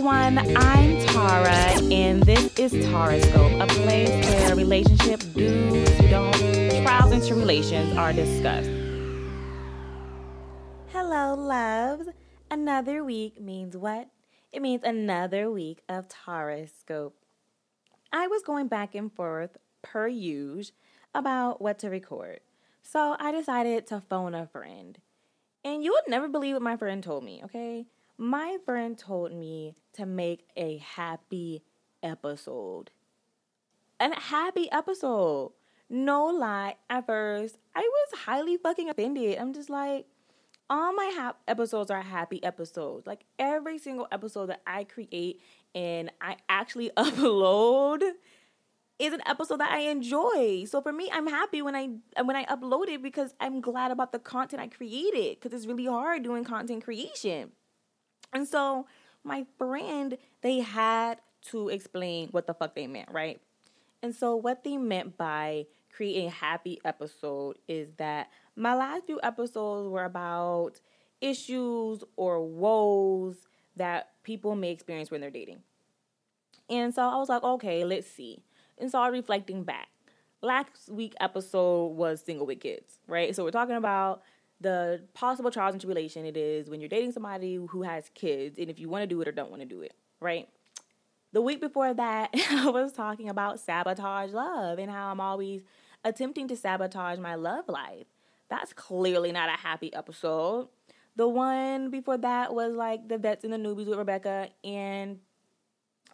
everyone. I'm Tara, and this is Tarascope, a place where relationship do's, don'ts, trials, and tribulations are discussed. Hello, loves. Another week means what? It means another week of Tarascope. I was going back and forth, per usual, about what to record. So I decided to phone a friend. And you would never believe what my friend told me, okay? My friend told me to make a happy episode. A happy episode. No lie, at first, I was highly fucking offended. I'm just like, all my ha- episodes are happy episodes. Like every single episode that I create and I actually upload is an episode that I enjoy. So for me, I'm happy when I when I upload it because I'm glad about the content I created because it's really hard doing content creation. And so my friend, they had to explain what the fuck they meant, right? And so what they meant by creating a happy episode is that my last few episodes were about issues or woes that people may experience when they're dating. And so I was like, okay, let's see and started reflecting back. Last week episode was single with kids, right? So we're talking about the possible trials and tribulation it is when you're dating somebody who has kids and if you want to do it or don't want to do it, right? The week before that, I was talking about sabotage love and how I'm always attempting to sabotage my love life. That's clearly not a happy episode. The one before that was like the vets and the newbies with Rebecca and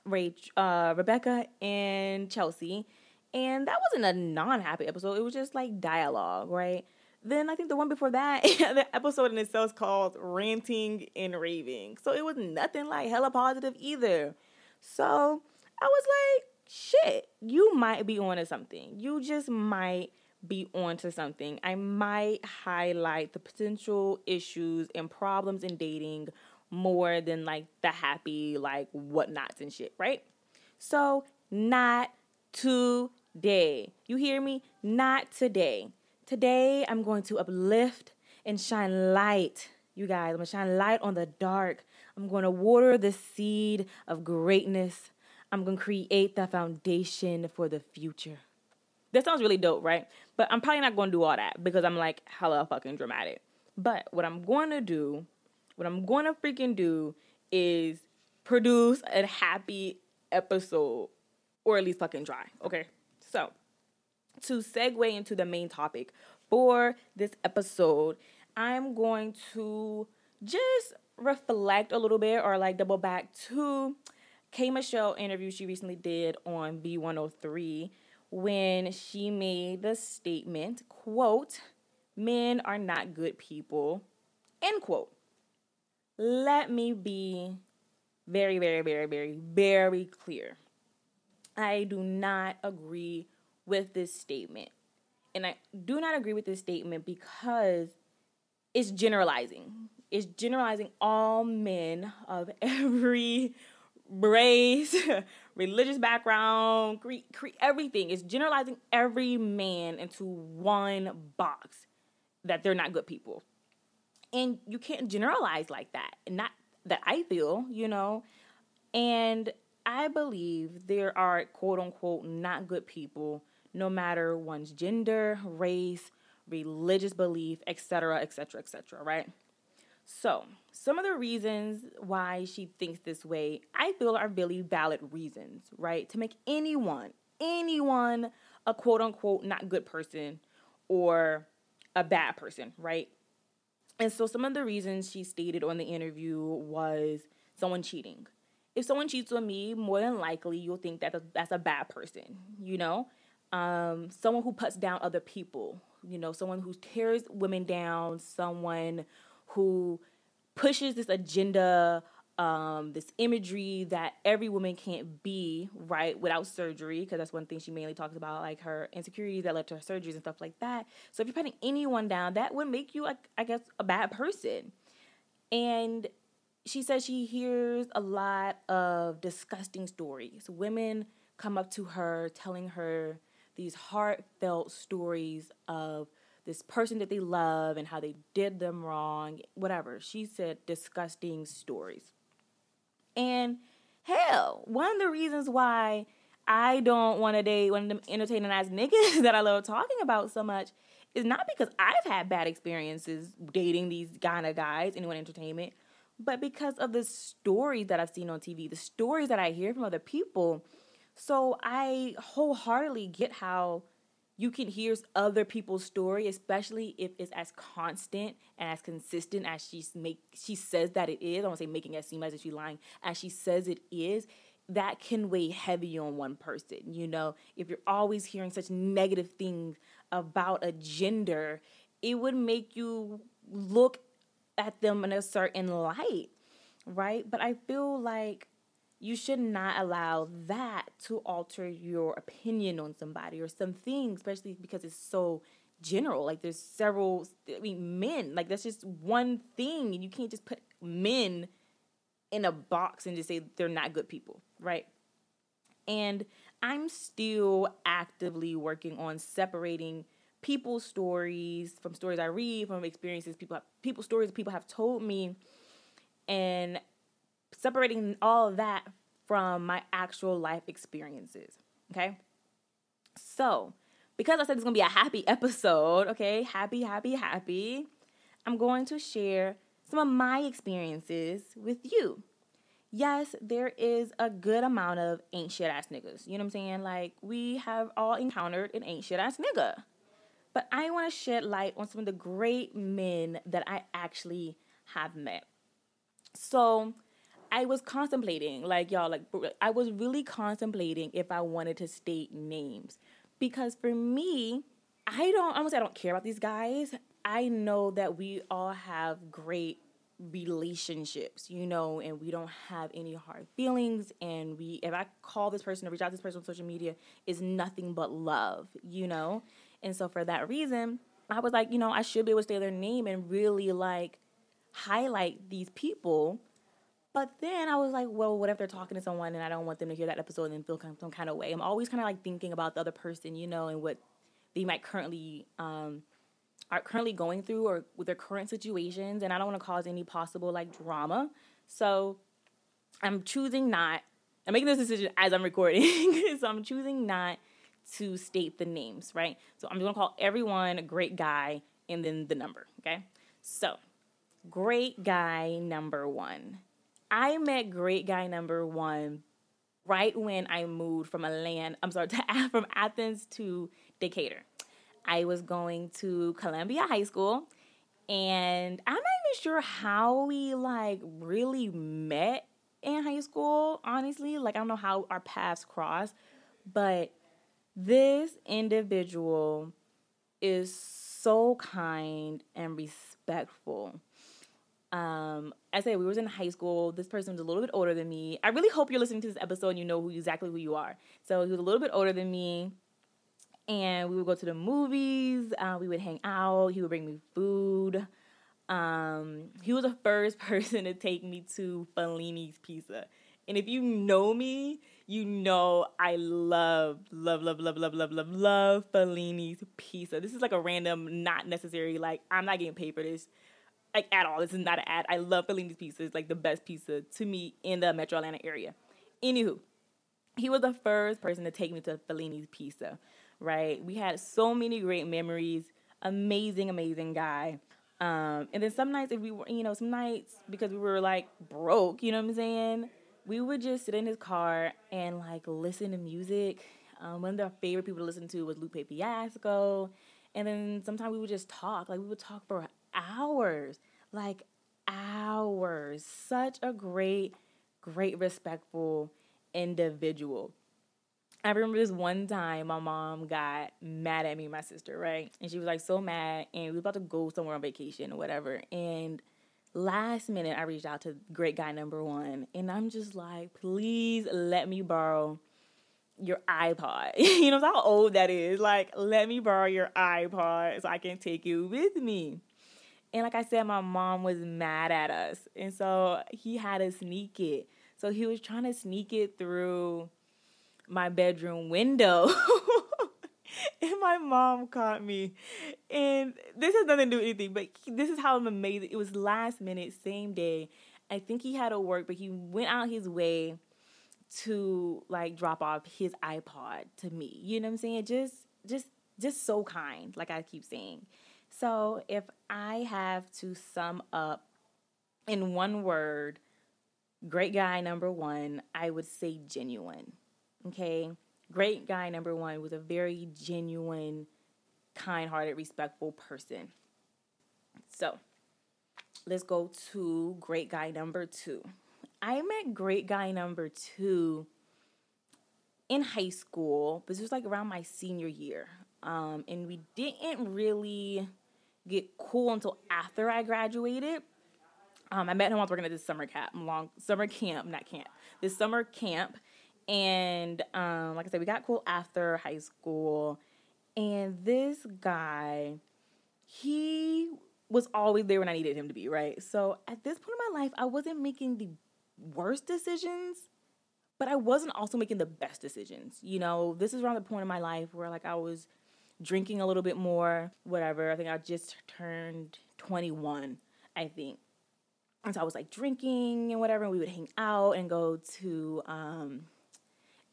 Rach, uh, Rebecca and Chelsea, and that wasn't a non-happy episode. It was just like dialogue, right? Then I think the one before that, the episode in itself is called Ranting and Raving. So it was nothing like hella positive either. So I was like, shit, you might be onto something. You just might be onto something. I might highlight the potential issues and problems in dating more than like the happy like whatnots and shit, right? So not today. You hear me? Not today. Today I'm going to uplift and shine light. You guys, I'm gonna shine light on the dark. I'm gonna water the seed of greatness. I'm gonna create the foundation for the future. That sounds really dope, right? But I'm probably not gonna do all that because I'm like hella fucking dramatic. But what I'm gonna do what I'm going to freaking do is produce a happy episode or at least fucking dry. Okay. So, to segue into the main topic for this episode, I'm going to just reflect a little bit or like double back to K Michelle interview she recently did on V103 when she made the statement, quote, men are not good people, end quote let me be very, very, very, very, very clear. I do not agree with this statement. And I do not agree with this statement because it's generalizing. It's generalizing all men of every race, religious background, cre- cre- everything. It's generalizing every man into one box that they're not good people and you can't generalize like that not that i feel you know and i believe there are quote unquote not good people no matter one's gender race religious belief etc etc etc right so some of the reasons why she thinks this way i feel are really valid reasons right to make anyone anyone a quote unquote not good person or a bad person right and so some of the reasons she stated on the interview was someone cheating. If someone cheats on me, more than likely you'll think that that's a bad person, you know? Um, someone who puts down other people, you know, someone who tears women down, someone who pushes this agenda um, this imagery that every woman can't be right without surgery, because that's one thing she mainly talks about, like her insecurities that led to her surgeries and stuff like that. So if you're putting anyone down, that would make you, like, I guess, a bad person. And she says she hears a lot of disgusting stories. Women come up to her telling her these heartfelt stories of this person that they love and how they did them wrong, whatever. She said disgusting stories. And hell, one of the reasons why I don't want to date one of them entertaining ass niggas that I love talking about so much is not because I've had bad experiences dating these kind of guys, anyone entertainment, but because of the stories that I've seen on TV, the stories that I hear from other people. So I wholeheartedly get how you can hear other people's story, especially if it's as constant and as consistent as she's make she says that it is. I don't say making it seem as if she's lying, as she says it is. That can weigh heavy on one person. You know, if you're always hearing such negative things about a gender, it would make you look at them in a certain light, right? But I feel like you should not allow that to alter your opinion on somebody or something, especially because it's so general. Like there's several, I mean, men. Like that's just one thing, and you can't just put men in a box and just say they're not good people, right? And I'm still actively working on separating people's stories from stories I read, from experiences people have, people stories people have told me, and separating all that from my actual life experiences. Okay. So, because I said it's to be a happy episode, okay, happy, happy, happy, I'm going to share some of my experiences with you. Yes, there is a good amount of ain't shit ass niggas. You know what I'm saying? Like, we have all encountered an ain't shit ass nigga. But I want to shed light on some of the great men that I actually have met. So, I was contemplating, like y'all, like I was really contemplating if I wanted to state names because for me, I don't. I almost I don't care about these guys. I know that we all have great relationships, you know, and we don't have any hard feelings. And we, if I call this person or reach out to this person on social media, is nothing but love, you know. And so for that reason, I was like, you know, I should be able to say their name and really like highlight these people but then I was like, well, what if they're talking to someone and I don't want them to hear that episode and then feel some kind of way? I'm always kind of like thinking about the other person, you know, and what they might currently um, are currently going through or with their current situations, and I don't want to cause any possible like drama. So I'm choosing not. I'm making this decision as I'm recording, so I'm choosing not to state the names, right? So I'm just gonna call everyone a great guy and then the number, okay? So, great guy number one. I met great guy number one right when I moved from a land, I'm sorry, to, from Athens to Decatur. I was going to Columbia High School, and I'm not even sure how we like really met in high school, honestly. Like, I don't know how our paths crossed, but this individual is so kind and respectful um, I say we was in high school. This person was a little bit older than me. I really hope you're listening to this episode and you know who exactly who you are. So he was a little bit older than me, and we would go to the movies. Uh, we would hang out. He would bring me food. Um, he was the first person to take me to Fellini's Pizza. And if you know me, you know I love, love, love, love, love, love, love, love Fellini's Pizza. This is like a random, not necessary, like, I'm not getting paid for this like at all. This is not an ad. I love Fellini's pizza. It's like the best pizza to me in the Metro Atlanta area. Anywho, he was the first person to take me to Fellini's pizza. Right? We had so many great memories. Amazing, amazing guy. Um, and then some nights, if we were, you know, some nights because we were like broke, you know what I'm saying? We would just sit in his car and like listen to music. Um, one of our favorite people to listen to was Lupe Fiasco. And then sometimes we would just talk. Like we would talk for hours, like hours. Such a great, great, respectful individual. I remember this one time my mom got mad at me my sister, right? And she was like so mad, and we were about to go somewhere on vacation or whatever. And last minute, I reached out to great guy number one, and I'm just like, please let me borrow your iPod. you know how old that is. Like, let me borrow your iPod so I can take you with me. And like I said, my mom was mad at us. And so he had to sneak it. So he was trying to sneak it through my bedroom window. and my mom caught me. And this has nothing to do with anything, but this is how I'm amazing. It was last minute, same day. I think he had to work, but he went out his way to like drop off his iPod to me. You know what I'm saying? Just just just so kind, like I keep saying. So if I have to sum up in one word, great guy number one, I would say genuine. Okay? Great guy number one was a very genuine, kind hearted, respectful person. So let's go to great guy number two. I met great guy number two in high school, but this was like around my senior year. Um, and we didn't really get cool until after I graduated. Um, I met him while working at this summer camp, long summer camp, not camp, this summer camp, and um, like I said, we got cool after high school. And this guy, he was always there when I needed him to be, right? So at this point in my life, I wasn't making the worst decisions, but I wasn't also making the best decisions. You know, this is around the point in my life where like I was drinking a little bit more, whatever. I think I just turned 21, I think. And so I was like drinking and whatever, and we would hang out and go to um,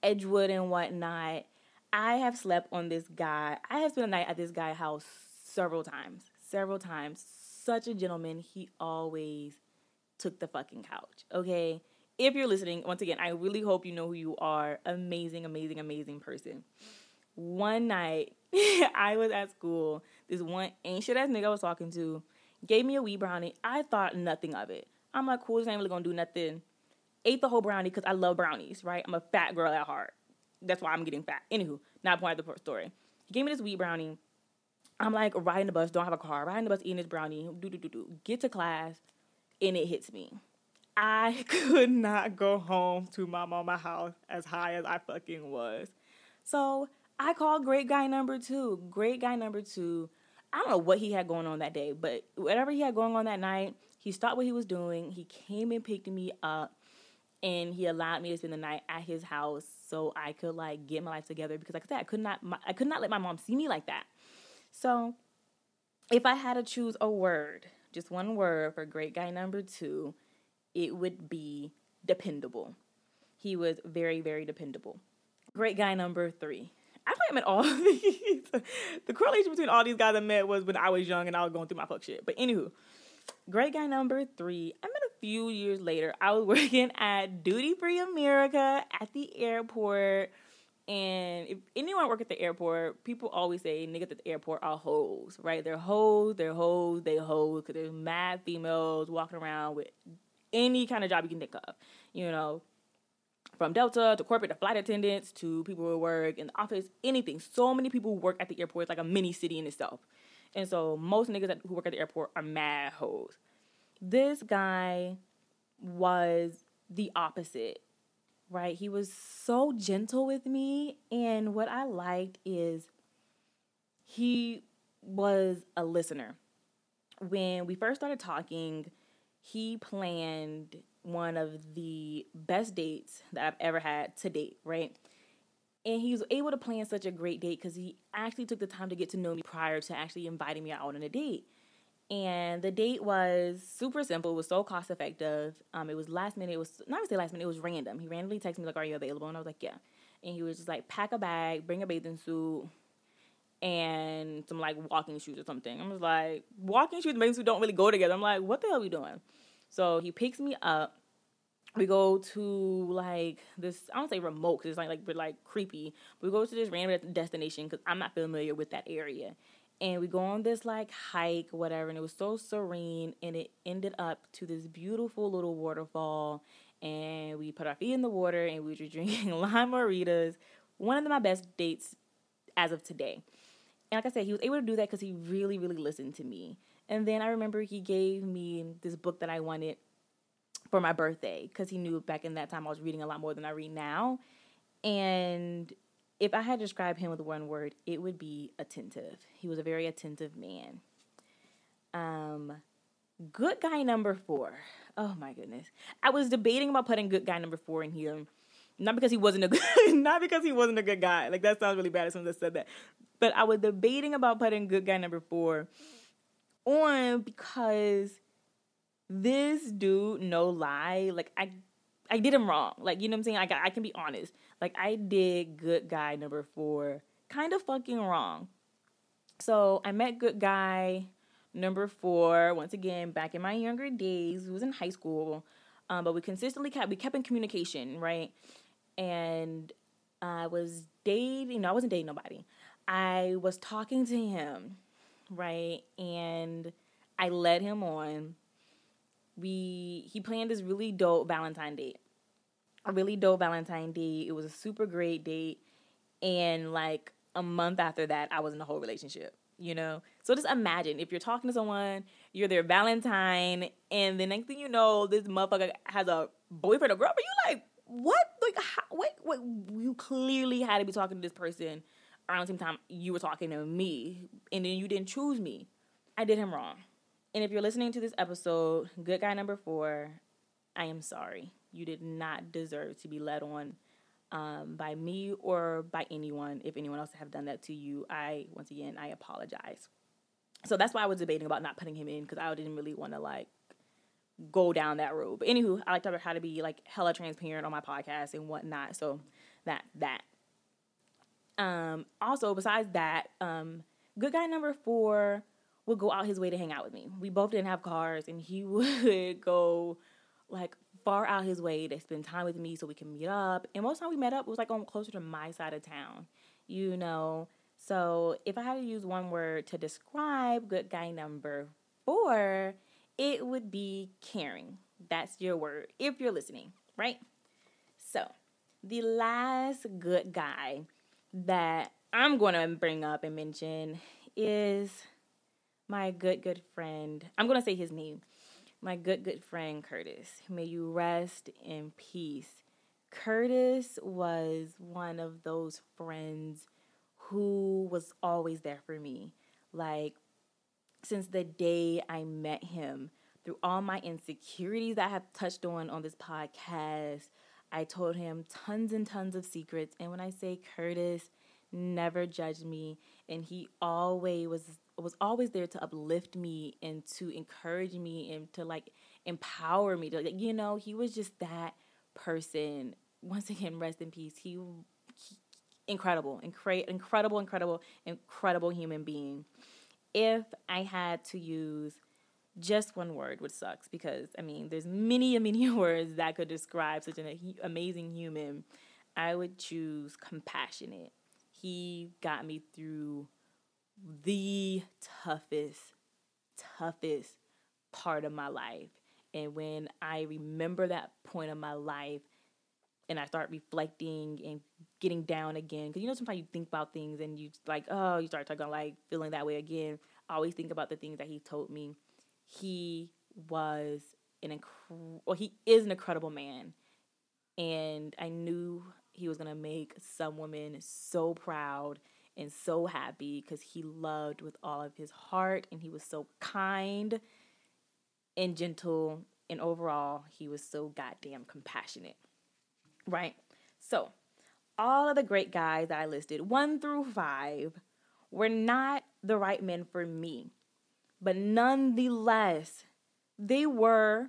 Edgewood and whatnot. I have slept on this guy. I have spent a night at this guy's house several times. Several times. Such a gentleman. He always took the fucking couch. Okay. If you're listening, once again, I really hope you know who you are. Amazing, amazing, amazing person. One night, I was at school. This one ancient ass nigga I was talking to gave me a wee brownie. I thought nothing of it. I'm like, cool, this ain't really gonna do nothing. Ate the whole brownie because I love brownies, right? I'm a fat girl at heart. That's why I'm getting fat. Anywho, not point of the story. He gave me this wee brownie. I'm like riding the bus, don't have a car, riding the bus, eating this brownie, do do do do. Get to class, and it hits me. I could not go home to my mama house as high as I fucking was. So I called great guy number two. Great guy number two. I don't know what he had going on that day, but whatever he had going on that night, he stopped what he was doing. He came and picked me up and he allowed me to spend the night at his house so I could like get my life together because like I said, I could not I could not let my mom see me like that. So if I had to choose a word just one word for great guy number two, it would be dependable. He was very, very dependable. Great guy number three. I met all of these. the correlation between all these guys I met was when I was young and I was going through my fuck shit. But anywho, great guy number three. I met a few years later. I was working at Duty Free America at the airport and if anyone work at the airport, people always say niggas at the airport are hoes, right? They're hoes, they're hoes, they hoes, because there's mad females walking around with any kind of job you can think of. You know, from Delta to corporate to flight attendants to people who work in the office, anything. So many people work at the airport. It's like a mini city in itself. And so most niggas that, who work at the airport are mad hoes. This guy was the opposite right? He was so gentle with me. And what I liked is he was a listener. When we first started talking, he planned one of the best dates that I've ever had to date, right? And he was able to plan such a great date because he actually took the time to get to know me prior to actually inviting me out on a date. And the date was super simple. It was so cost effective. Um, it was last minute. It was not even say last minute. It was random. He randomly texted me like, "Are you available?" And I was like, "Yeah." And he was just like, "Pack a bag, bring a bathing suit, and some like walking shoes or something." I was like, "Walking shoes and bathing suit don't really go together." I'm like, "What the hell are we doing?" So he picks me up. We go to like this. I don't say remote because it's like like like creepy. We go to this random destination because I'm not familiar with that area and we go on this like hike whatever and it was so serene and it ended up to this beautiful little waterfall and we put our feet in the water and we were drinking lime margaritas one of my best dates as of today and like i said he was able to do that because he really really listened to me and then i remember he gave me this book that i wanted for my birthday because he knew back in that time i was reading a lot more than i read now and if I had to describe him with one word, it would be attentive. He was a very attentive man. Um, good guy number four. Oh my goodness. I was debating about putting good guy number four in here. Not because he wasn't a good not because he wasn't a good guy. Like that sounds really bad as as I said that. But I was debating about putting good guy number four on because this dude, no lie, like I I did him wrong. Like, you know what I'm saying? I got, I can be honest. Like, I did good guy number four kind of fucking wrong. So I met good guy number four once again back in my younger days. Was in high school, um, but we consistently kept we kept in communication, right? And I was dating. No, I wasn't dating nobody. I was talking to him, right? And I led him on. We he planned this really dope Valentine date. A really dope Valentine date. It was a super great date. And like a month after that, I was in a whole relationship, you know? So just imagine if you're talking to someone, you're their Valentine, and the next thing you know, this motherfucker has a boyfriend or girlfriend. You like, what? Like, how, wait, wait, you clearly had to be talking to this person around the same time you were talking to me, and then you didn't choose me. I did him wrong. And if you're listening to this episode, good guy number four, I am sorry. You did not deserve to be led on um, by me or by anyone. If anyone else have done that to you, I once again I apologize. So that's why I was debating about not putting him in because I didn't really want to like go down that road. But anywho, I like to how to be like hella transparent on my podcast and whatnot. So that that. Um. Also, besides that, um, good guy number four would go out his way to hang out with me. We both didn't have cars, and he would go like far out his way to spend time with me so we can meet up. And most time we met up was like on closer to my side of town, you know. So if I had to use one word to describe good guy number four, it would be caring. That's your word if you're listening, right? So the last good guy that I'm going to bring up and mention is my good, good friend. I'm going to say his name my good, good friend Curtis. May you rest in peace. Curtis was one of those friends who was always there for me. Like, since the day I met him, through all my insecurities that I have touched on on this podcast, I told him tons and tons of secrets. And when I say Curtis never judged me, and he always was was always there to uplift me and to encourage me and to like empower me to like, you know he was just that person once again rest in peace he, he incredible incre- incredible incredible incredible human being if i had to use just one word which sucks because i mean there's many many words that could describe such an amazing human i would choose compassionate he got me through the toughest, toughest part of my life. And when I remember that point of my life and I start reflecting and getting down again, because you know, sometimes you think about things and you like, oh, you start talking like feeling that way again. I always think about the things that he told me. He was an incredible, well, he is an incredible man. And I knew he was going to make some women so proud and so happy because he loved with all of his heart and he was so kind and gentle and overall he was so goddamn compassionate. Right? So, all of the great guys that I listed, 1 through 5, were not the right men for me. But nonetheless, they were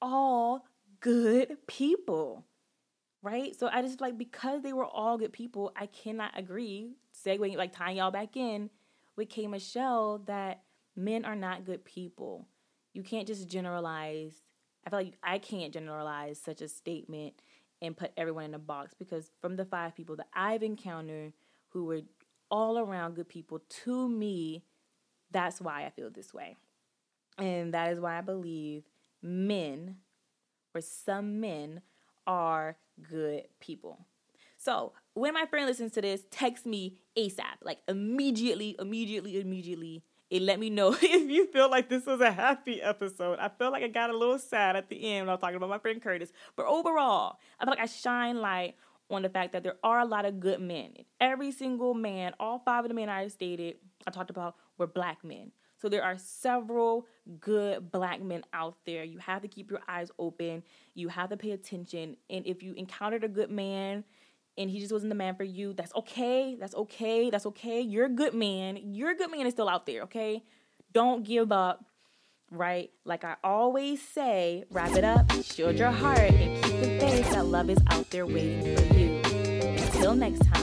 all good people right? So I just like because they were all good people, I cannot agree. Segueing like tying y'all back in with K Michelle that men are not good people. You can't just generalize. I feel like I can't generalize such a statement and put everyone in a box because from the five people that I've encountered who were all around good people to me, that's why I feel this way. And that is why I believe men, or some men, are good people. So when my friend listens to this, text me ASAP, like immediately, immediately, immediately. And let me know if you feel like this was a happy episode. I feel like I got a little sad at the end when I was talking about my friend Curtis. But overall, I feel like I shine light on the fact that there are a lot of good men. Every single man, all five of the men I stated, I talked about, were black men. So there are several good black men out there. You have to keep your eyes open. You have to pay attention. And if you encountered a good man and he just wasn't the man for you, that's okay. That's okay. That's okay. You're a good man. Your good man is still out there, okay? Don't give up. right? Like I always say, wrap it up, shield your heart, and keep the faith that love is out there waiting for you. Until next time.